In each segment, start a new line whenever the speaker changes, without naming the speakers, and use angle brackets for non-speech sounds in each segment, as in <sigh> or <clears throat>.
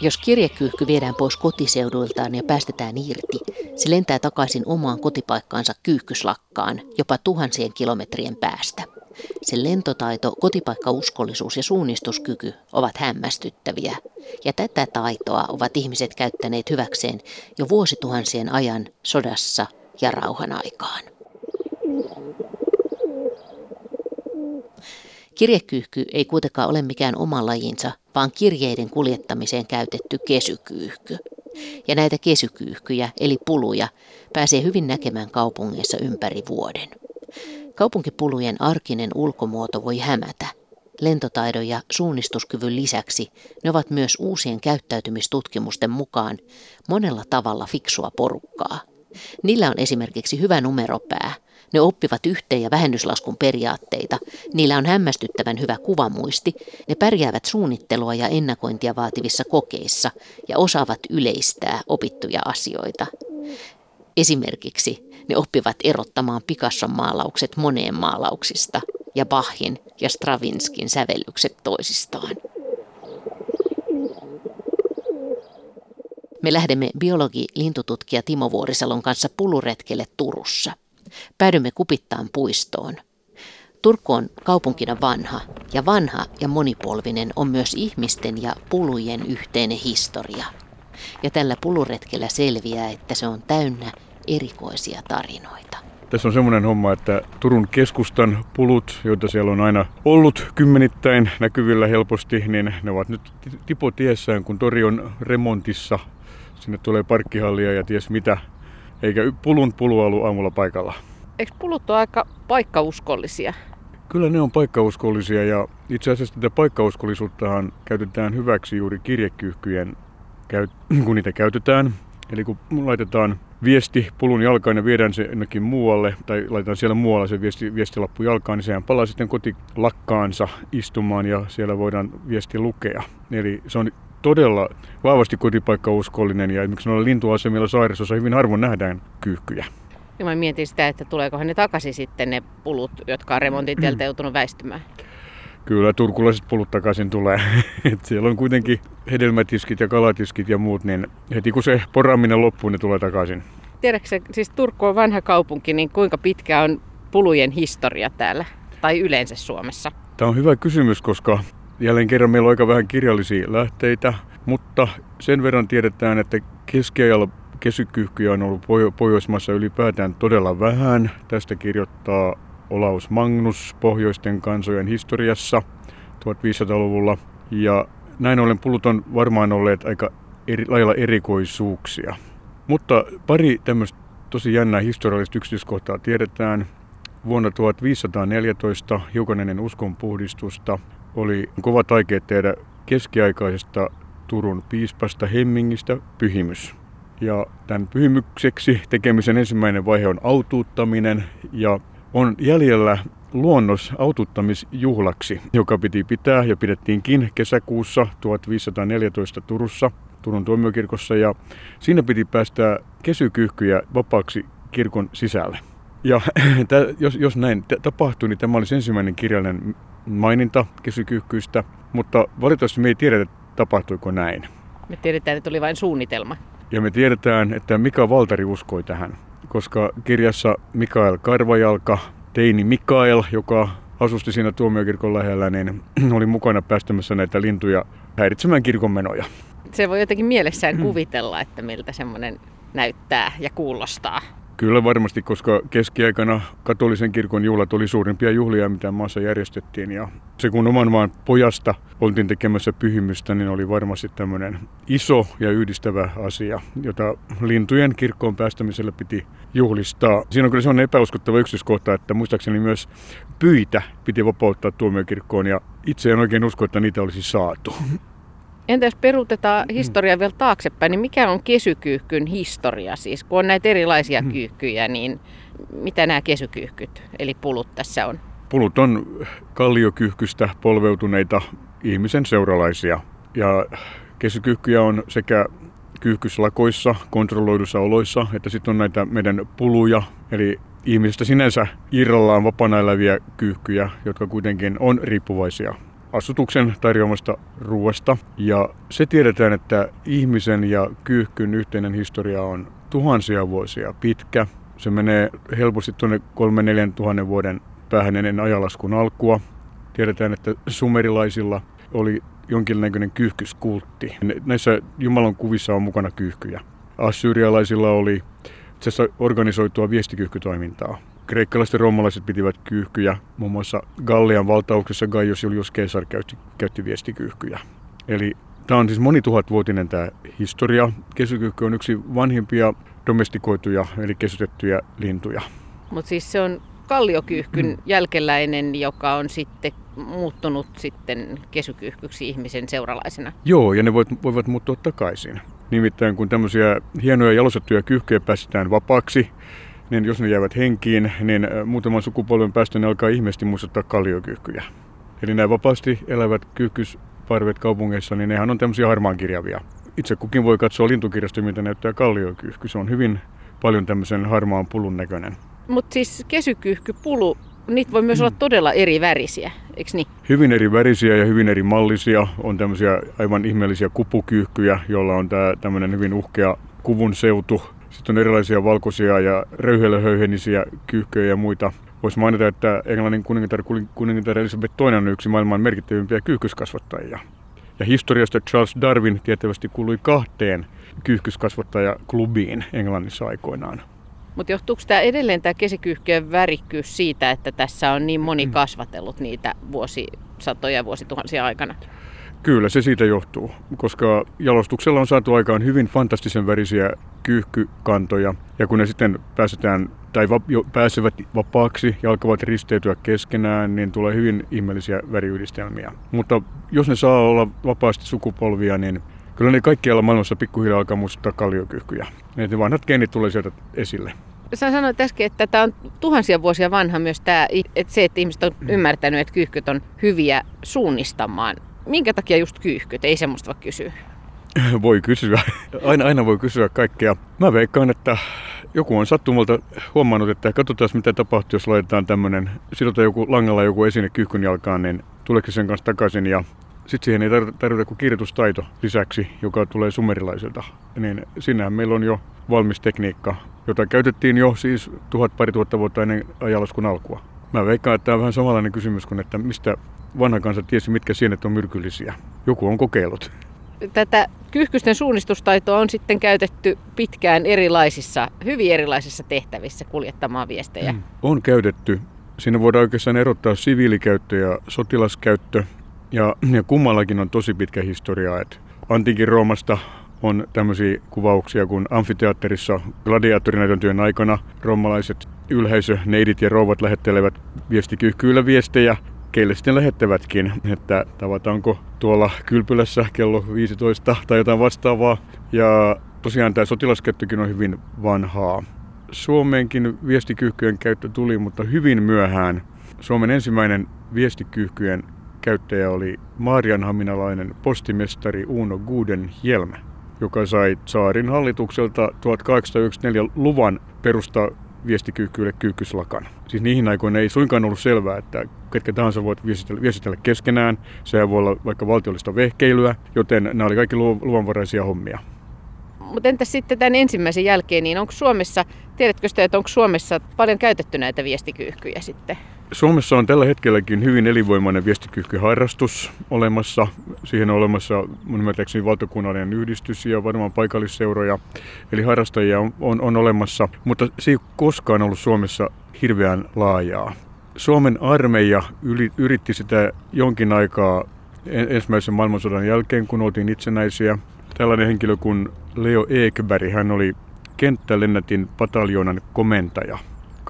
Jos kirjekyyhky viedään pois kotiseuduiltaan ja päästetään irti, se lentää takaisin omaan kotipaikkaansa kyyhkyslakkaan jopa tuhansien kilometrien päästä. Sen lentotaito, kotipaikkauskollisuus ja suunnistuskyky ovat hämmästyttäviä, ja tätä taitoa ovat ihmiset käyttäneet hyväkseen jo vuosituhansien ajan sodassa ja rauhan aikaan. Kirjekyyhky ei kuitenkaan ole mikään oma lajinsa, vaan kirjeiden kuljettamiseen käytetty kesykyyhky. Ja näitä kesykyyhkyjä, eli puluja, pääsee hyvin näkemään kaupungeissa ympäri vuoden. Kaupunkipulujen arkinen ulkomuoto voi hämätä. Lentotaidon ja suunnistuskyvyn lisäksi ne ovat myös uusien käyttäytymistutkimusten mukaan monella tavalla fiksua porukkaa. Niillä on esimerkiksi hyvä numeropää – ne oppivat yhteen- ja vähennyslaskun periaatteita. Niillä on hämmästyttävän hyvä kuvamuisti. Ne pärjäävät suunnittelua ja ennakointia vaativissa kokeissa ja osaavat yleistää opittuja asioita. Esimerkiksi ne oppivat erottamaan Picasson maalaukset moneen maalauksista ja Bachin ja Stravinskin sävellykset toisistaan. Me lähdemme biologi-lintututkija Timo Vuorisalon kanssa puluretkelle Turussa – Päädymme Kupittaan puistoon. Turku on kaupunkina vanha, ja vanha ja monipolvinen on myös ihmisten ja pulujen yhteinen historia. Ja tällä puluretkellä selviää, että se on täynnä erikoisia tarinoita.
Tässä on semmoinen homma, että Turun keskustan pulut, joita siellä on aina ollut kymmenittäin näkyvillä helposti, niin ne ovat nyt tipotiessään, kun tori on remontissa. Sinne tulee parkkihallia ja ties mitä eikä pulun pulu ollut aamulla paikalla.
Eikö pulut ole aika paikkauskollisia?
Kyllä ne on paikkauskollisia ja itse asiassa tätä paikkauskollisuuttahan käytetään hyväksi juuri kirjekyyhkyjen, <clears throat> kun niitä käytetään. Eli kun laitetaan viesti pulun jalkaan ja viedään se jonnekin muualle, tai laitetaan siellä muualla se viesti, viestilappu jalkaan, niin sehän palaa sitten kotilakkaansa istumaan ja siellä voidaan viesti lukea. Eli se on todella vahvasti kotipaikkauskollinen ja esimerkiksi noilla lintuasemilla sairasossa hyvin harvoin nähdään kyyhkyjä.
Ja mä mietin sitä, että tuleekohan ne takaisin sitten ne pulut, jotka on remontin tieltä joutunut väistymään.
Kyllä turkulaiset pulut takaisin tulee. <laughs> Et siellä on kuitenkin hedelmätiskit ja kalatiskit ja muut, niin heti kun se poraaminen loppuu, ne tulee takaisin.
Tiedätkö siis Turku on vanha kaupunki, niin kuinka pitkä on pulujen historia täällä tai yleensä Suomessa?
Tämä on hyvä kysymys, koska Jälleen kerran meillä on aika vähän kirjallisia lähteitä, mutta sen verran tiedetään, että keskiajalla kesykyhkyjä on ollut Pohjoismaissa ylipäätään todella vähän. Tästä kirjoittaa Olaus Magnus Pohjoisten kansojen historiassa 1500-luvulla. Ja näin ollen pulut on varmaan olleet aika eri, lailla erikoisuuksia. Mutta pari tämmöistä tosi jännää historiallista yksityiskohtaa tiedetään. Vuonna 1514 hiukan ennen uskonpuhdistusta oli kova taikeet tehdä keskiaikaisesta Turun piispasta Hemmingistä pyhimys. Ja tämän pyhimykseksi tekemisen ensimmäinen vaihe on autuuttaminen ja on jäljellä luonnos autuuttamisjuhlaksi, joka piti pitää ja pidettiinkin kesäkuussa 1514 Turussa, Turun tuomiokirkossa ja siinä piti päästä kesykyhkyjä vapaaksi kirkon sisälle. Ja <laughs> jos, jos näin tapahtui, niin tämä olisi ensimmäinen kirjallinen maininta kesykyyhkyistä, mutta valitettavasti me ei tiedetä, tapahtuiko näin.
Me tiedetään, että oli vain suunnitelma.
Ja me tiedetään, että Mika Valtari uskoi tähän, koska kirjassa Mikael Karvajalka, teini Mikael, joka asusti siinä tuomiokirkon lähellä, niin <clears throat> oli mukana päästämässä näitä lintuja häiritsemään kirkon menoja.
Se voi jotenkin mielessään hmm. kuvitella, että miltä semmoinen näyttää ja kuulostaa.
Kyllä varmasti, koska keskiaikana katolisen kirkon juhlat oli suurimpia juhlia, mitä maassa järjestettiin. Ja se kun oman maan pojasta oltiin tekemässä pyhimystä, niin oli varmasti tämmöinen iso ja yhdistävä asia, jota lintujen kirkkoon päästämisellä piti juhlistaa. Siinä on kyllä sellainen epäuskottava yksityiskohta, että muistaakseni myös pyitä piti vapauttaa tuomiokirkkoon ja itse en oikein usko, että niitä olisi saatu.
Entä jos peruutetaan historia vielä taaksepäin, niin mikä on kesykyyhkyn historia siis? Kun on näitä erilaisia hmm. kyyhkyjä, niin mitä nämä kesykyyhkyt, eli pulut tässä on?
Pulut on kalliokyyhkystä polveutuneita ihmisen seuralaisia. Ja kesykyyhkyjä on sekä kyyhkyslakoissa, kontrolloidussa oloissa, että sitten on näitä meidän puluja, eli ihmisistä sinänsä irrallaan vapaana eläviä kyyhkyjä, jotka kuitenkin on riippuvaisia asutuksen tarjoamasta ruoasta. Ja se tiedetään, että ihmisen ja kyyhkyn yhteinen historia on tuhansia vuosia pitkä. Se menee helposti tuonne 3-4 tuhannen vuoden päähän ennen ajalaskun alkua. Tiedetään, että sumerilaisilla oli jonkinlainen kyyhkyskultti. Näissä Jumalan kuvissa on mukana kyyhkyjä. Assyrialaisilla oli itse organisoitua viestikyyhkytoimintaa. Kreikkalaiset ja roomalaiset pitivät kyyhkyjä. Muun muassa Gallian valtauksessa Gaius Julius Caesar käytti, käytti viestikyyhkyjä. Eli tämä on siis monituhatvuotinen tämä historia. Kesykyyhky on yksi vanhimpia domestikoituja eli kesytettyjä lintuja.
Mutta siis se on kalliokyyhkyn mm. jälkeläinen, joka on sitten muuttunut sitten kesykyyhkyksi ihmisen seuralaisena.
Joo, ja ne voivat, voivat muuttua takaisin. Nimittäin kun tämmöisiä hienoja jalostettuja kyyhkyjä päästetään vapaaksi, niin jos ne jäävät henkiin, niin muutaman sukupolven päästä ne alkaa ihmeesti muistuttaa kalliokyhkyjä. Eli nämä vapaasti elävät kyyhkysparvet kaupungeissa, niin nehän on tämmöisiä harmaankirjavia. Itse kukin voi katsoa lintukirjasta, mitä näyttää kalliokyhky. Se on hyvin paljon tämmöisen harmaan pulun näköinen.
Mutta siis kesykyyhkypulu, niitä voi myös mm. olla todella eri värisiä, eikö niin?
Hyvin eri värisiä ja hyvin eri mallisia. On tämmöisiä aivan ihmeellisiä kupukyyhkyjä, joilla on tämä tämmöinen hyvin uhkea kuvun seutu. Sitten on erilaisia valkoisia ja röyhelöhöyhenisiä kyyhköjä ja muita. Voisi mainita, että Englannin kuningatar, kuningatar Elisabeth II on yksi maailman merkittävimpiä kyyhkyskasvattajia. Ja historiasta Charles Darwin tietävästi kuului kahteen kyyhkyskasvattajaklubiin Englannissa aikoinaan.
Mutta johtuuko tämä edelleen tämä kesikyyhkeen värikkyys siitä, että tässä on niin moni mm. kasvatellut niitä vuosisatoja vuosituhansia aikana?
Kyllä se siitä johtuu, koska jalostuksella on saatu aikaan hyvin fantastisen värisiä kyyhkykantoja. Ja kun ne sitten pääsetään tai va- jo pääsevät vapaaksi ja alkavat risteytyä keskenään, niin tulee hyvin ihmeellisiä väriyhdistelmiä. Mutta jos ne saa olla vapaasti sukupolvia, niin kyllä ne kaikkialla maailmassa pikkuhiljaa alkaa muistuttaa kalliokyhkyjä. Ne vanhat geenit tulee sieltä esille.
Sä sanoit äsken, että tämä on tuhansia vuosia vanha myös tämä, että se, että ihmiset on ymmärtänyt, että kyyhkyt on hyviä suunnistamaan. Minkä takia just kyyhkyt? Ei semmoista voi kysyä. <laughs>
Voi kysyä. Aina, aina voi kysyä kaikkea. Mä veikkaan, että joku on sattumalta huomannut, että katsotaan mitä tapahtuu, jos laitetaan tämmöinen, sidotaan joku langalla joku esine kyyhkyn jalkaan, niin tuleeko sen kanssa takaisin ja sitten siihen ei tarvita kuin kirjoitustaito lisäksi, joka tulee sumerilaiselta. Niin sinähän meillä on jo valmis tekniikka, jota käytettiin jo siis tuhat pari tuhatta vuotta ennen ajalaskun alkua. Mä veikkaan, että tämä on vähän samanlainen kysymys kuin, että mistä vanha kansa tiesi, mitkä sienet on myrkyllisiä. Joku on kokeillut.
Tätä kyyhkysten suunnistustaitoa on sitten käytetty pitkään erilaisissa, hyvin erilaisissa tehtävissä kuljettamaan viestejä. Mm.
On käytetty. Siinä voidaan oikeastaan erottaa siviilikäyttö ja sotilaskäyttö. Ja, ja kummallakin on tosi pitkä historia. Et Antiikin Roomasta on tämmöisiä kuvauksia, kun amfiteatterissa gladiaattorinäytön aikana roomalaiset ylhäisö, neidit ja rouvat lähettelevät viestikyyhkyillä viestejä keille sitten lähettävätkin, että tavataanko tuolla kylpylässä kello 15 tai jotain vastaavaa. Ja tosiaan tämä sotilaskäyttökin on hyvin vanhaa. Suomeenkin viestikyyhkyjen käyttö tuli, mutta hyvin myöhään. Suomen ensimmäinen viestikyyhkyjen käyttäjä oli Maarianhaminalainen postimestari Uno Guden Hjelm, joka sai saarin hallitukselta 1894 luvan perustaa viestikyykkyille kyykkyslakan. Siis niihin aikoina ei suinkaan ollut selvää, että ketkä tahansa voivat viestitellä, viestitellä keskenään. Se voi olla vaikka valtiollista vehkeilyä, joten nämä oli kaikki luvanvaraisia hommia.
Mutta entäs sitten tämän ensimmäisen jälkeen, niin onko Suomessa, tiedätkö sitä, että onko Suomessa paljon käytetty näitä viestikyyhkyjä sitten?
Suomessa on tällä hetkelläkin hyvin elinvoimainen viestikyyhkyharrastus olemassa. Siihen on olemassa mun ymmärtääkseni valtakunnallinen yhdistys ja varmaan paikallisseuroja. Eli harrastajia on, on, on olemassa, mutta se ei ole koskaan ollut Suomessa hirveän laajaa. Suomen armeija yli, yritti sitä jonkin aikaa ensimmäisen maailmansodan jälkeen, kun oltiin itsenäisiä. Tällainen henkilö kuin Leo Ekberg, hän oli kenttälennätin pataljoonan komentaja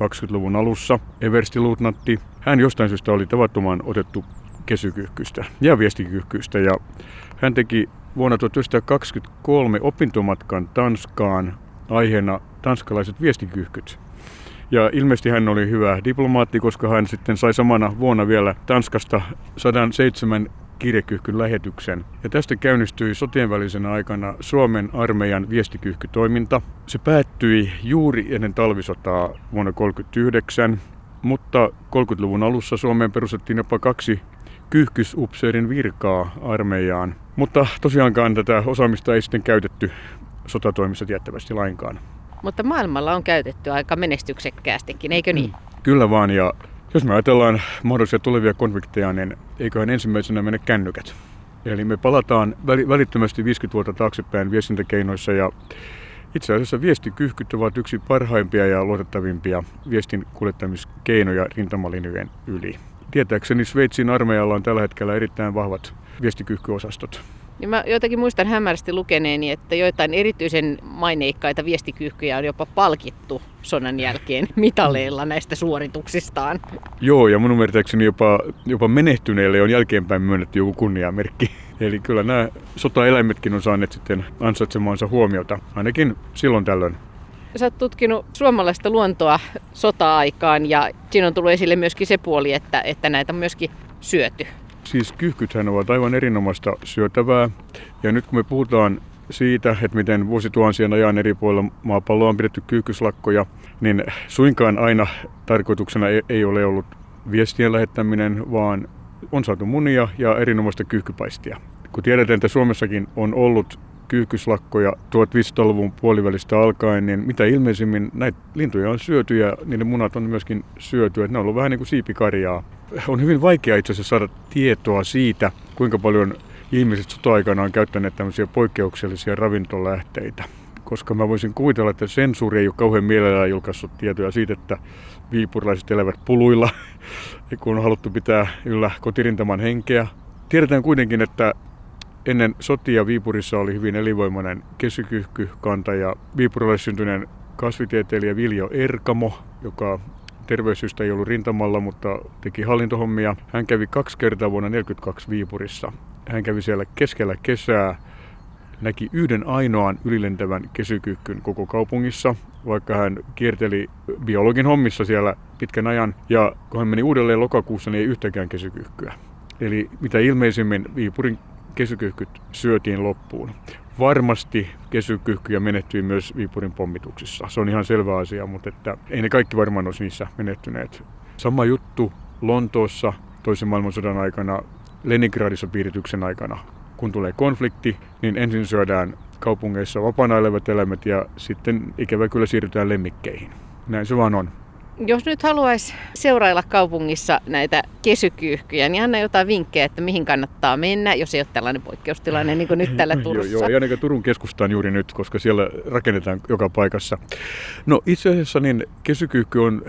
20-luvun alussa. Everstiluutnantti, hän jostain syystä oli tavattoman otettu kesykyhkystä ja viestikyhkystä ja hän teki vuonna 1923 opintomatkan Tanskaan aiheena tanskalaiset viestikyhkyt. Ja ilmeisesti hän oli hyvä diplomaatti, koska hän sitten sai samana vuonna vielä Tanskasta 107 kirjekyhkyn lähetyksen. Ja tästä käynnistyi sotien välisenä aikana Suomen armeijan viestikyhkytoiminta. Se päättyi juuri ennen talvisotaa vuonna 1939, mutta 30-luvun alussa Suomeen perustettiin jopa kaksi kyyhkysupseerin virkaa armeijaan. Mutta tosiaankaan tätä osaamista ei sitten käytetty sotatoimissa tiettävästi lainkaan.
Mutta maailmalla on käytetty aika menestyksekkäästikin, eikö niin? Mm,
kyllä vaan, ja jos me ajatellaan mahdollisia tulevia konflikteja, niin eiköhän ensimmäisenä mene kännykät. Eli me palataan välittömästi 50 vuotta taaksepäin viestintäkeinoissa ja itse asiassa viestikyhkyt ovat yksi parhaimpia ja luotettavimpia viestin kuljettamiskeinoja rintamalinjojen yli. Tietääkseni Sveitsin armeijalla on tällä hetkellä erittäin vahvat viestikyhkyosastot.
Niin mä jotenkin muistan hämärästi lukeneeni, että joitain erityisen maineikkaita viestikyyhkyjä on jopa palkittu sodan jälkeen <laughs> mitaleilla näistä suorituksistaan.
Joo, ja mun ymmärtääkseni jopa, jopa menehtyneille on jälkeenpäin myönnetty joku kunniamerkki. <laughs> Eli kyllä nämä sotaeläimetkin on saaneet sitten ansaitsemaansa huomiota, ainakin silloin tällöin.
Sä oot tutkinut suomalaista luontoa sota-aikaan ja siinä on tullut esille myöskin se puoli, että, että näitä on myöskin syöty.
Siis kyhkythän ovat aivan erinomaista syötävää. Ja nyt kun me puhutaan siitä, että miten vuosituhansien ajan eri puolilla maapalloa on pidetty kyyhkyslakkoja, niin suinkaan aina tarkoituksena ei ole ollut viestien lähettäminen, vaan on saatu munia ja erinomaista kyyhkypaistia. Kun tiedetään, että Suomessakin on ollut kyyhkyslakkoja 1500-luvun puolivälistä alkaen, niin mitä ilmeisimmin näitä lintuja on syöty ja niiden munat on myöskin syöty. Että ne on ollut vähän niin kuin siipikarjaa. On hyvin vaikea itse asiassa saada tietoa siitä, kuinka paljon ihmiset sota-aikana on käyttäneet tämmöisiä poikkeuksellisia ravintolähteitä. Koska mä voisin kuvitella, että sensuuri ei ole kauhean mielellään julkaissut tietoja siitä, että viipurilaiset elävät puluilla, <laughs> kun on haluttu pitää yllä kotirintaman henkeä. Tiedetään kuitenkin, että Ennen sotia Viipurissa oli hyvin elinvoimainen kesykyhkykanta ja Viipurilaisille syntyneen kasvitieteilijä Viljo Erkamo, joka terveyssystä ei ollut rintamalla, mutta teki hallintohommia. Hän kävi kaksi kertaa vuonna 1942 Viipurissa. Hän kävi siellä keskellä kesää, näki yhden ainoan ylilentävän kesykyhkyn koko kaupungissa, vaikka hän kierteli biologin hommissa siellä pitkän ajan. Ja kun hän meni uudelleen lokakuussa, niin ei yhtäkään kesykyhkyä. Eli mitä ilmeisimmin Viipurin kesykyhkyt syötiin loppuun. Varmasti kesykyhkyjä menehtyi myös Viipurin pommituksissa. Se on ihan selvä asia, mutta että ei ne kaikki varmaan olisi niissä menehtyneet. Sama juttu Lontoossa toisen maailmansodan aikana, Leningradissa piirityksen aikana. Kun tulee konflikti, niin ensin syödään kaupungeissa vapaana elävät eläimet ja sitten ikävä kyllä siirrytään lemmikkeihin. Näin se vaan on.
Jos nyt haluaisi seurailla kaupungissa näitä kesykyyhkyjä, niin anna jotain vinkkejä, että mihin kannattaa mennä, jos ei ole tällainen poikkeustilanne niin kuin nyt <laughs> täällä Turussa.
joo, joo, ja niin Turun keskustaan juuri nyt, koska siellä rakennetaan joka paikassa. No itse asiassa niin kesykyyhky on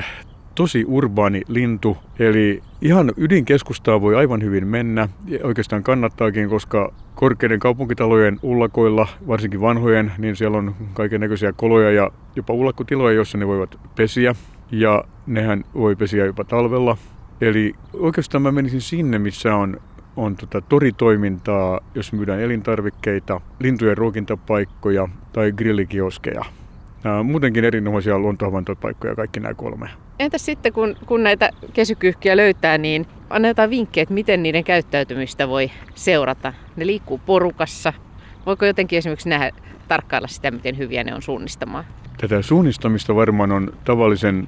tosi urbaani lintu, eli ihan ydinkeskustaa voi aivan hyvin mennä. Ja oikeastaan kannattaakin, koska korkeiden kaupunkitalojen ullakoilla, varsinkin vanhojen, niin siellä on kaiken näköisiä koloja ja jopa ullakkotiloja, joissa ne voivat pesiä ja nehän voi pesiä jopa talvella. Eli oikeastaan mä menisin sinne, missä on, on tota toritoimintaa, jos myydään elintarvikkeita, lintujen ruokintapaikkoja tai grillikioskeja. Nämä on muutenkin erinomaisia luontohavaintopaikkoja, kaikki nämä kolme.
Entäs sitten, kun, kun näitä kesykyyhkiä löytää, niin annetaan vinkkejä, että miten niiden käyttäytymistä voi seurata. Ne liikkuu porukassa. Voiko jotenkin esimerkiksi nähdä, tarkkailla sitä, miten hyviä ne on suunnistamaan?
Tätä suunnistamista varmaan on tavallisen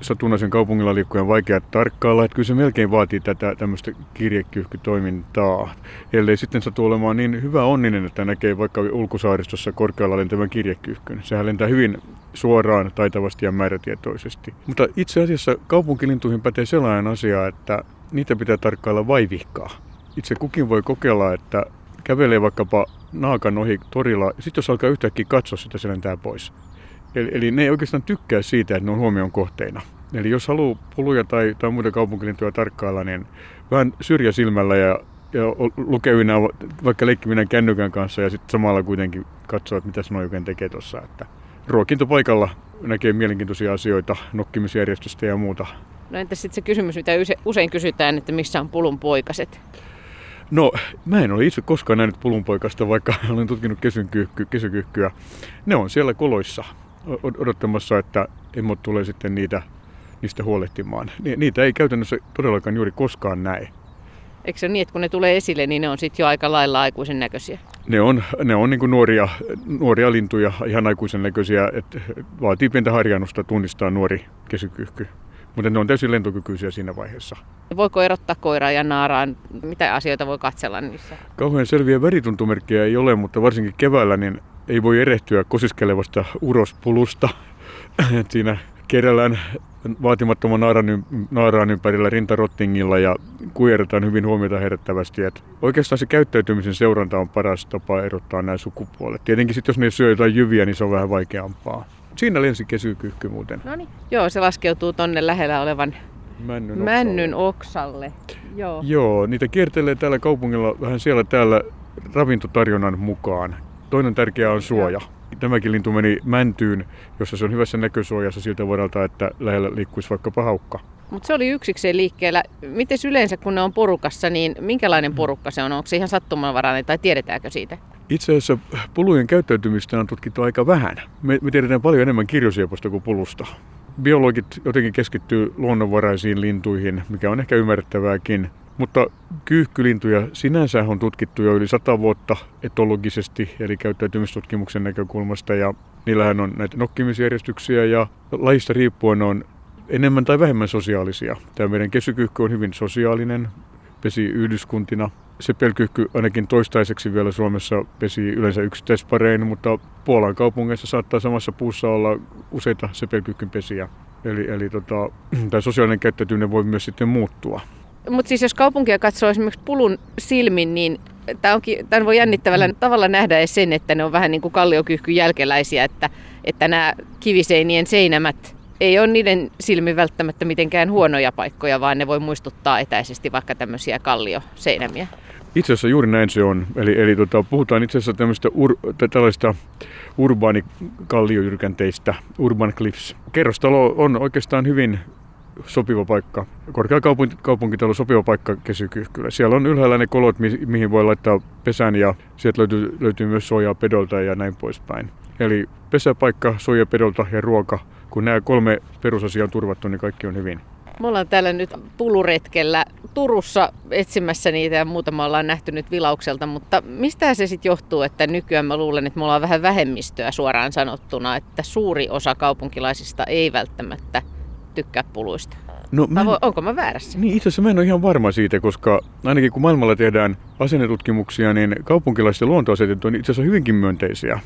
satunnaisen kaupungilla liikkujan vaikea tarkkailla, että kyllä se melkein vaatii tätä tämmöistä kirjekyyhkytoimintaa. Ellei sitten satu olemaan niin hyvä onninen, että näkee vaikka ulkosaaristossa korkealla lentävän kirjekyyhkyn. Sehän lentää hyvin suoraan, taitavasti ja määrätietoisesti. Mutta itse asiassa kaupunkilintuihin pätee sellainen asia, että niitä pitää tarkkailla vaivihkaa. Itse kukin voi kokeilla, että kävelee vaikkapa naakan ohi torilla, sitten jos alkaa yhtäkkiä katsoa sitä, se lentää pois. Eli, eli ne ei oikeastaan tykkää siitä, että ne on huomion kohteina. Eli jos haluaa puluja tai, tai muita kaupunkilintuja tarkkailla, niin vähän syrjäsilmällä ja, ja lukevina, vaikka leikkiminä kännykän kanssa ja sitten samalla kuitenkin katsoa, että mitä se oikein tekee tuossa. Että ruokintopaikalla näkee mielenkiintoisia asioita, nokkimisjärjestystä ja muuta.
No entäs sitten se kysymys, mitä usein kysytään, että missä on pulun poikaset?
No, mä en ole itse koskaan nähnyt pulunpoikasta, vaikka <laughs> olen tutkinut kesykyhkyä. Ne on siellä koloissa odottamassa, että emot tulee sitten niitä, niistä huolehtimaan. Niitä ei käytännössä todellakaan juuri koskaan näe.
Eikö se ole niin, että kun ne tulee esille, niin ne on sitten jo aika lailla aikuisen näköisiä?
Ne on, ne on niin nuoria, nuoria lintuja, ihan aikuisen näköisiä. Että vaatii pientä harjannusta tunnistaa nuori kesykyhky. Mutta ne on täysin lentokykyisiä siinä vaiheessa.
Voiko erottaa koiraa ja naaraan? Mitä asioita voi katsella niissä?
Kauhean selviä värituntomerkkejä ei ole, mutta varsinkin keväällä niin ei voi erehtyä kosiskelevasta urospulusta. siinä kerrallään vaatimattoman naaran, naaraan ympärillä rintarottingilla ja kujerretaan hyvin huomiota herättävästi. Et oikeastaan se käyttäytymisen seuranta on paras tapa erottaa nämä sukupuolet. Tietenkin sitten jos ne syö jotain jyviä, niin se on vähän vaikeampaa. Siinä lensi kesykyhky muuten.
No niin. Joo, se laskeutuu tonne lähellä olevan
Männyn,
männyn oksalle. Joo.
Joo, niitä kiertelee täällä kaupungilla vähän siellä täällä ravintotarjonnan mukaan. Toinen tärkeä on suoja. Tämäkin lintu meni mäntyyn, jossa se on hyvässä näkösuojassa siltä vuodelta, että lähellä liikkuisi vaikka haukka.
Mutta se oli yksikseen liikkeellä. Miten yleensä, kun ne on porukassa, niin minkälainen porukka se on? Onko se ihan sattumanvarainen tai tiedetäänkö siitä?
Itse asiassa pulujen käyttäytymistä on tutkittu aika vähän. Me, me tiedetään paljon enemmän kirjosieposta kuin pulusta. Biologit jotenkin keskittyy luonnonvaraisiin lintuihin, mikä on ehkä ymmärrettävääkin. Mutta kyyhkylintuja sinänsä on tutkittu jo yli sata vuotta etologisesti, eli käyttäytymistutkimuksen näkökulmasta, ja niillähän on näitä nokkimisjärjestyksiä, ja lajista riippuen on enemmän tai vähemmän sosiaalisia. Tämä meidän kesykyyhky on hyvin sosiaalinen, pesi yhdyskuntina. Sepelkyhky ainakin toistaiseksi vielä Suomessa pesi yleensä yksittäisparein, mutta Puolan kaupungeissa saattaa samassa puussa olla useita sepelkyhkyn pesiä. Eli, eli tota, <clears throat> tämä sosiaalinen käyttäytyminen voi myös sitten muuttua.
Mutta siis jos kaupunkia katsoo esimerkiksi pulun silmin, niin tämä tämän voi jännittävällä mm. tavalla nähdä edes sen, että ne on vähän niin kuin kalliokyhkyn jälkeläisiä, että, että nämä kiviseinien seinämät ei ole niiden silmin välttämättä mitenkään huonoja paikkoja, vaan ne voi muistuttaa etäisesti vaikka tämmöisiä kallioseinämiä.
Itse asiassa juuri näin se on. Eli, eli tota, puhutaan itse asiassa tämmöistä ur, tällaista urbaanikallioyrkänteistä, urban cliffs. Kerrostalo on oikeastaan hyvin sopiva paikka, korkeakaupungitalo sopiva paikka kesykyhkylle. Siellä on ylhäällä ne kolot, mi- mihin voi laittaa pesän ja sieltä löytyy, löytyy myös suojaa pedolta ja näin poispäin. Eli pesäpaikka, suoja pedolta ja ruoka. Kun nämä kolme perusasiaa on turvattu, niin kaikki on hyvin.
Me ollaan täällä nyt puluretkellä Turussa etsimässä niitä ja muutama ollaan nähty nyt vilaukselta, mutta mistä se sitten johtuu, että nykyään mä luulen, että me ollaan vähän vähemmistöä suoraan sanottuna, että suuri osa kaupunkilaisista ei välttämättä tykkää puluista? No, mä en... onko mä väärässä?
Niin, itse asiassa mä en ole ihan varma siitä, koska ainakin kun maailmalla tehdään asennetutkimuksia, niin kaupunkilaisten luontoasetet on itse asiassa hyvinkin myönteisiä.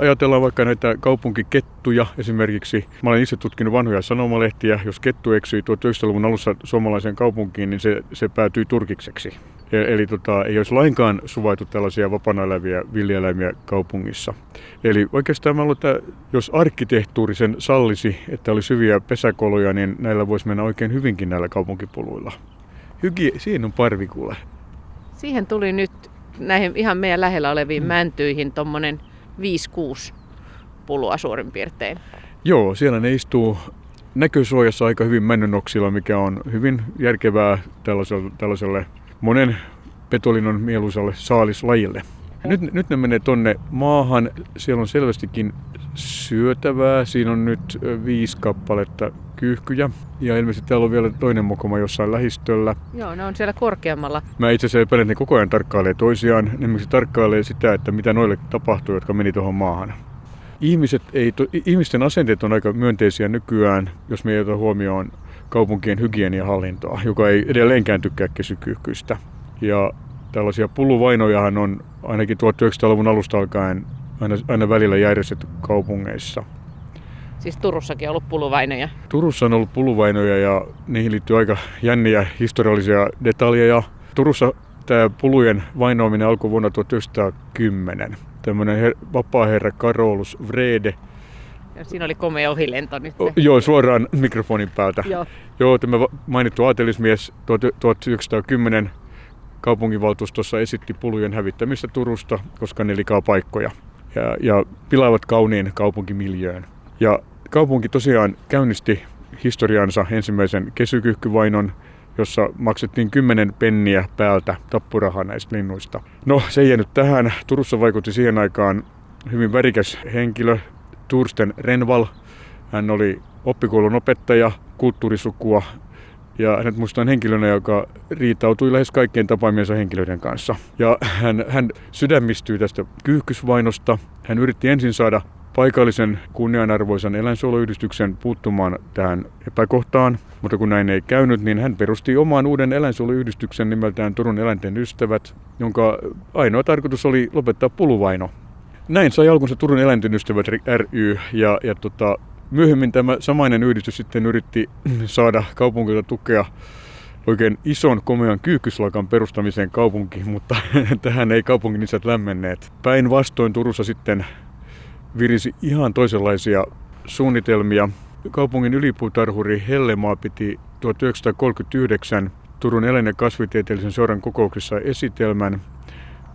Ajatellaan vaikka näitä kaupunkikettuja esimerkiksi. Mä olen itse tutkinut vanhoja sanomalehtiä. Jos kettu eksyi 1900-luvun alussa suomalaiseen kaupunkiin, niin se, se päätyi turkikseksi. Eli tota, ei olisi lainkaan suvaitu tällaisia vapaana eläviä villieläimiä kaupungissa. Eli oikeastaan mä luulen, että jos arkkitehtuuri sen sallisi, että olisi hyviä pesäkoloja, niin näillä voisi mennä oikein hyvinkin näillä kaupunkipuluilla. Hygi, siinä on parvikuule.
Siihen tuli nyt näihin ihan meidän lähellä oleviin hmm. mäntyihin tuommoinen 5-6 pulua suurin piirtein.
Joo, siellä ne istuu näkösuojassa aika hyvin männynoksilla, mikä on hyvin järkevää tällaiselle, tällaiselle monen petolinnon mieluisalle saalislajille. Nyt, nyt ne menee tonne maahan. Siellä on selvästikin syötävää. Siinä on nyt viisi kappaletta kyyhkyjä. Ja ilmeisesti täällä on vielä toinen mokoma jossain lähistöllä.
Joo, ne on siellä korkeammalla.
Mä itse asiassa epäilen, että ne koko ajan tarkkailee toisiaan. Ne tarkkailee sitä, että mitä noille tapahtuu, jotka meni tuohon maahan. Ihmiset ei, to, ihmisten asenteet on aika myönteisiä nykyään, jos me ei ota huomioon kaupunkien hygieniahallintoa, joka ei edelleenkään tykkää kesykyyhkyistä. Ja tällaisia pulluvainojahan on ainakin 1900-luvun alusta alkaen aina, aina välillä järjestetty kaupungeissa.
Siis Turussakin on ollut puluvainoja?
Turussa on ollut puluvainoja ja niihin liittyy aika jänniä historiallisia detaljeja. Turussa tämä pulujen vainoaminen alkoi vuonna 1910. Tämmöinen her- vapaa-herra Karolus Vrede
ja siinä oli komea ohilento nyt.
O, joo, suoraan mikrofonin päältä. Joo. Joo, tämä mainittu aatelismies 1910 kaupunginvaltuustossa esitti pulujen hävittämistä Turusta, koska ne likaa paikkoja ja, ja pilaavat kauniin kaupunkimiljöön. Ja kaupunki tosiaan käynnisti historiansa ensimmäisen kesykyhkyvainon, jossa maksettiin 10 penniä päältä tappurahaa näistä linnuista. No, se ei jäänyt tähän. Turussa vaikutti siihen aikaan hyvin värikäs henkilö, Tursten Renval. Hän oli oppikoulun opettaja, kulttuurisukua ja hänet muistan henkilönä, joka riitautui lähes kaikkien tapaamiensa henkilöiden kanssa. Ja hän, hän sydämistyy tästä kyyhkysvainosta. Hän yritti ensin saada paikallisen kunnianarvoisen eläinsuojeluyhdistyksen puuttumaan tähän epäkohtaan, mutta kun näin ei käynyt, niin hän perusti oman uuden eläinsuojeluyhdistyksen nimeltään Turun eläinten ystävät, jonka ainoa tarkoitus oli lopettaa puluvaino. Näin sai alkunsa Turun eläinten ystävät ry ja, ja tota, myöhemmin tämä samainen yhdistys sitten yritti saada kaupungilta tukea oikein ison komean kyykkyslakan perustamiseen kaupunkiin, mutta <laughs> tähän ei kaupungin isät lämmenneet. Päinvastoin Turussa sitten virisi ihan toisenlaisia suunnitelmia. Kaupungin ylipuutarhuri Hellemaa piti 1939 Turun eläin- kasvitieteellisen seuran kokouksessa esitelmän,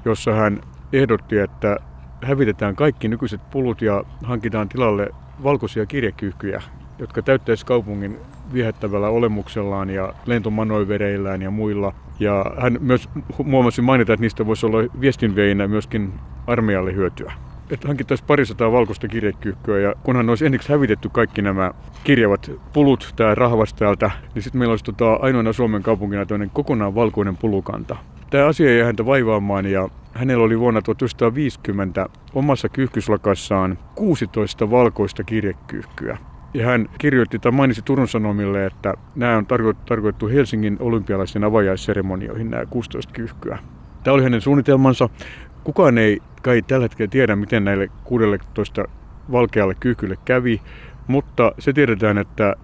jossa hän ehdotti, että hävitetään kaikki nykyiset pulut ja hankitaan tilalle valkoisia kirjekyyhkyjä, jotka täyttäisi kaupungin viehättävällä olemuksellaan ja lentomanoivereillään ja muilla. Ja hän myös muomasi mainita, että niistä voisi olla viestinveinä myöskin armeijalle hyötyä. Että hankittaisiin parisataa valkoista kirjekyyhkyä ja kunhan olisi ensiksi hävitetty kaikki nämä kirjavat pulut tää rahvas täältä, niin sitten meillä olisi tota, ainoana Suomen kaupunkina kokonaan valkoinen pulukanta. Tämä asia jäi häntä vaivaamaan ja hänellä oli vuonna 1950 omassa kyyhkyslakassaan 16 valkoista kirjekyyhkyä. Ja hän kirjoitti tai mainitsi Turun Sanomille, että nämä on tarkoitettu Helsingin olympialaisten avajaisseremonioihin, nämä 16 kyyhkyä. Tämä oli hänen suunnitelmansa. Kukaan ei kai tällä hetkellä tiedä, miten näille 16 valkealle kyyhkylle kävi, mutta se tiedetään, että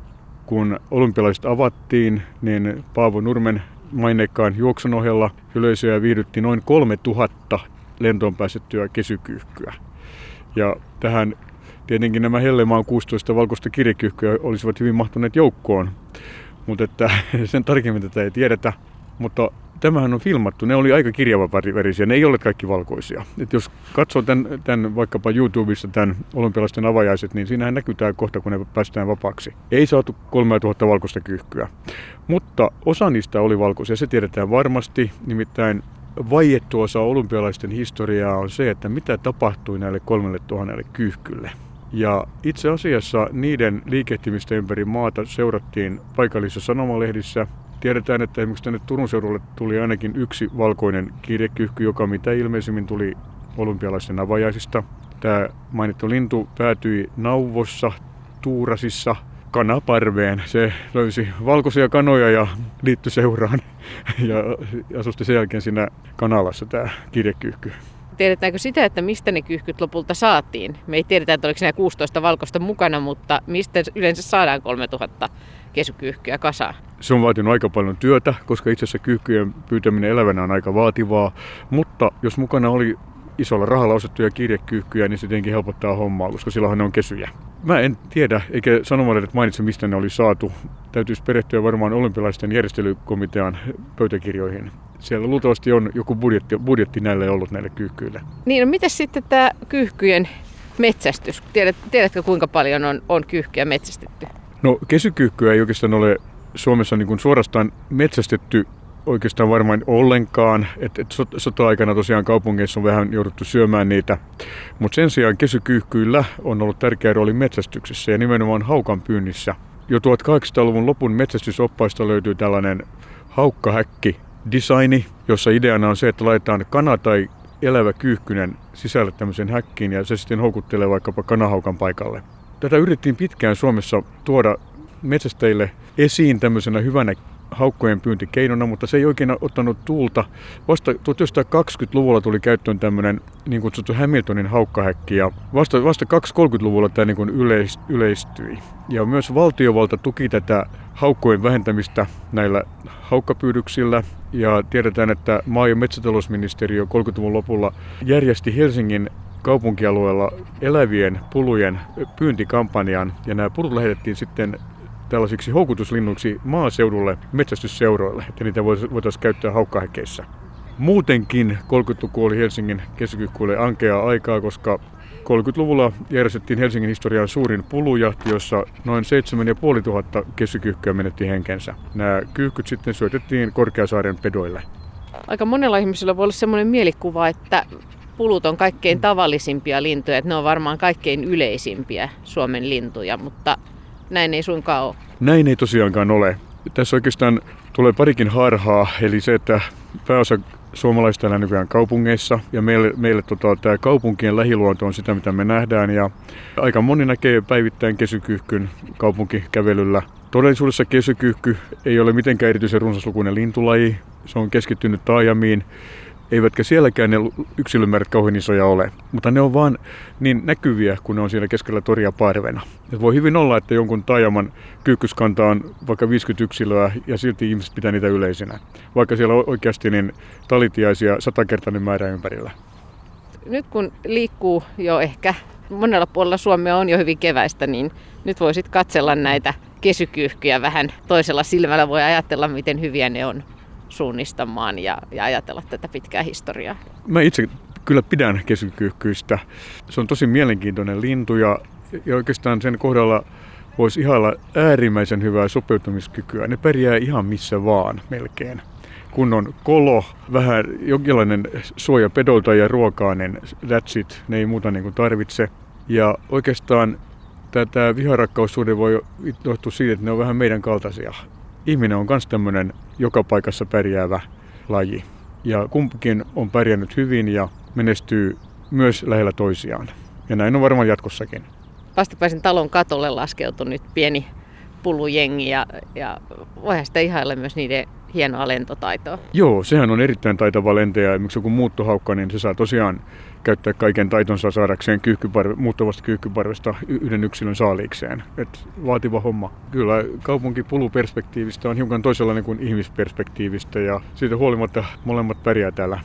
kun olympialaiset avattiin, niin Paavo Nurmen maineikkaan juoksun ohella yleisöä viihdytti noin 3000 lentoon pääsettyä kesykyyhkyä. Ja tähän Tietenkin nämä Hellemaan 16 valkoista kirjekyyhkyä olisivat hyvin mahtuneet joukkoon, mutta että <laughs> sen tarkemmin tätä ei tiedetä. Mutta tämähän on filmattu, ne oli aika kirjavavärisiä, ne ei ole kaikki valkoisia. Et jos katsoo tämän, tämän vaikkapa YouTubessa tämän olympialaisten avajaiset, niin siinähän näkyy tämä kohta, kun ne päästään vapaaksi. Ei saatu 3000 valkoista kyyhkyä, mutta osa niistä oli valkoisia, se tiedetään varmasti, nimittäin vaiettu osa olympialaisten historiaa on se, että mitä tapahtui näille kolmelle tuhannelle kyyhkylle. Ja itse asiassa niiden liikehtimistä ympäri maata seurattiin paikallisissa sanomalehdissä. Tiedetään, että esimerkiksi tänne Turun seudulle tuli ainakin yksi valkoinen kirjekyhky, joka mitä ilmeisimmin tuli olympialaisten avajaisista. Tämä mainittu lintu päätyi Nauvossa, Tuurasissa, kanaparveen. Se löysi valkoisia kanoja ja liittyi seuraan <laughs> ja asusti sen jälkeen siinä kanalassa tämä kirjekyyhky.
Tiedetäänkö sitä, että mistä ne kyyhkyt lopulta saatiin? Me ei tiedetä, että oliko nämä 16 valkoista mukana, mutta mistä yleensä saadaan 3000 kesykyyhkyä kasaan?
Se on vaatinut aika paljon työtä, koska itse asiassa kyyhkyjen pyytäminen elävänä on aika vaativaa. Mutta jos mukana oli isolla rahalla ostettuja kirjekyyhkyjä, niin se tietenkin helpottaa hommaa, koska silloinhan ne on kesyjä. Mä en tiedä, eikä sanomalehdet mainitse, mistä ne oli saatu. Täytyisi perehtyä varmaan olympialaisten järjestelykomitean pöytäkirjoihin. Siellä luultavasti on joku budjetti, budjetti näille ollut näille kyyhkyille.
Niin, no miten sitten tämä kyyhkyjen metsästys? Tiedät, tiedätkö kuinka paljon on, on kyyhkyjä metsästetty?
No kesykyyhkyä ei oikeastaan ole Suomessa niin kuin suorastaan metsästetty oikeastaan varmaan ollenkaan. Et, et sota-aikana tosiaan kaupungeissa on vähän jouduttu syömään niitä. Mutta sen sijaan kesykyyhkyillä on ollut tärkeä rooli metsästyksessä ja nimenomaan haukan pyynnissä. Jo 1800-luvun lopun metsästysoppaista löytyy tällainen haukkahäkki designi, jossa ideana on se, että laitetaan kana tai elävä kyyhkynen sisälle tämmöisen häkkiin ja se sitten houkuttelee vaikkapa kanahaukan paikalle. Tätä yritettiin pitkään Suomessa tuoda metsästäjille esiin tämmöisenä hyvänä haukkojen pyyntikeinona, mutta se ei oikein ottanut tuulta. Vasta 1920-luvulla tuli käyttöön tämmöinen niin kutsuttu Hamiltonin haukkahäkki ja vasta, vasta 230-luvulla tämä niin yleistyi. Ja myös valtiovalta tuki tätä haukkojen vähentämistä näillä haukkapyydyksillä ja tiedetään, että maa- ja metsätalousministeriö 30-luvun lopulla järjesti Helsingin kaupunkialueella elävien pulujen pyyntikampanjan ja nämä pulut lähetettiin sitten tällaisiksi houkutuslinnuiksi maaseudulle metsästysseuroille, että niitä voitaisiin käyttää haukkahäkeissä. Muutenkin 30-luku oli Helsingin kesäkyykkuille ankeaa aikaa, koska 30-luvulla järjestettiin Helsingin historian suurin pulujahti, jossa noin 7500 kesykyykkyä menetti henkensä. Nämä kyyhkyt sitten syötettiin Korkeasaaren pedoille.
Aika monella ihmisellä voi olla sellainen mielikuva, että pulut on kaikkein tavallisimpia lintuja, että ne on varmaan kaikkein yleisimpiä Suomen lintuja, mutta näin ei suinkaan ole.
Näin ei tosiaankaan ole. Tässä oikeastaan tulee parikin harhaa, eli se, että pääosa suomalaiset elää nykyään kaupungeissa ja meille, meille tota, tämä kaupunkien lähiluonto on sitä, mitä me nähdään ja aika moni näkee päivittäin kesykyyhkyn kaupunkikävelyllä. Todellisuudessa kesykyyhky ei ole mitenkään erityisen runsaslukuinen lintulaji. Se on keskittynyt taajamiin eivätkä sielläkään ne yksilömäärät kauhean isoja ole, mutta ne on vaan niin näkyviä, kun ne on siellä keskellä toria parvena. Et voi hyvin olla, että jonkun taajaman kyykkyskanta on vaikka 50 yksilöä ja silti ihmiset pitää niitä yleisinä, vaikka siellä on oikeasti niin talitiaisia satakertainen määrä ympärillä.
Nyt kun liikkuu jo ehkä monella puolella Suomea on jo hyvin keväistä, niin nyt voisit katsella näitä kesykyyhkyjä vähän toisella silmällä. Voi ajatella, miten hyviä ne on suunnistamaan ja, ja ajatella tätä pitkää historiaa.
Mä itse kyllä pidän kesykyyhkyistä. Se on tosi mielenkiintoinen lintu ja, ja oikeastaan sen kohdalla voisi ihailla äärimmäisen hyvää sopeutumiskykyä. Ne pärjää ihan missä vaan melkein. Kun on kolo, vähän jonkinlainen suoja pedolta ja ruokaa, niin that's it. Ne ei muuta niin kuin tarvitse. Ja oikeastaan tätä viharakkaussuhde voi johtua siitä, että ne on vähän meidän kaltaisia ihminen on myös tämmöinen joka paikassa pärjäävä laji. Ja kumpikin on pärjännyt hyvin ja menestyy myös lähellä toisiaan. Ja näin on varmaan jatkossakin.
Vastapäisen talon katolle laskeutui nyt pieni pulujengi ja, ja voihan sitä ihailla myös niiden hienoa lentotaitoa.
Joo, sehän on erittäin taitava lentäjä. Miksi joku muuttohaukka, niin se saa tosiaan käyttää kaiken taitonsa saadakseen kyyhkyparve, muuttavasta kyyhkyparvesta yhden yksilön saaliikseen. Et vaativa homma. Kyllä kaupunkipuluperspektiivistä on hiukan toisenlainen kuin ihmisperspektiivistä ja siitä huolimatta molemmat pärjää täällä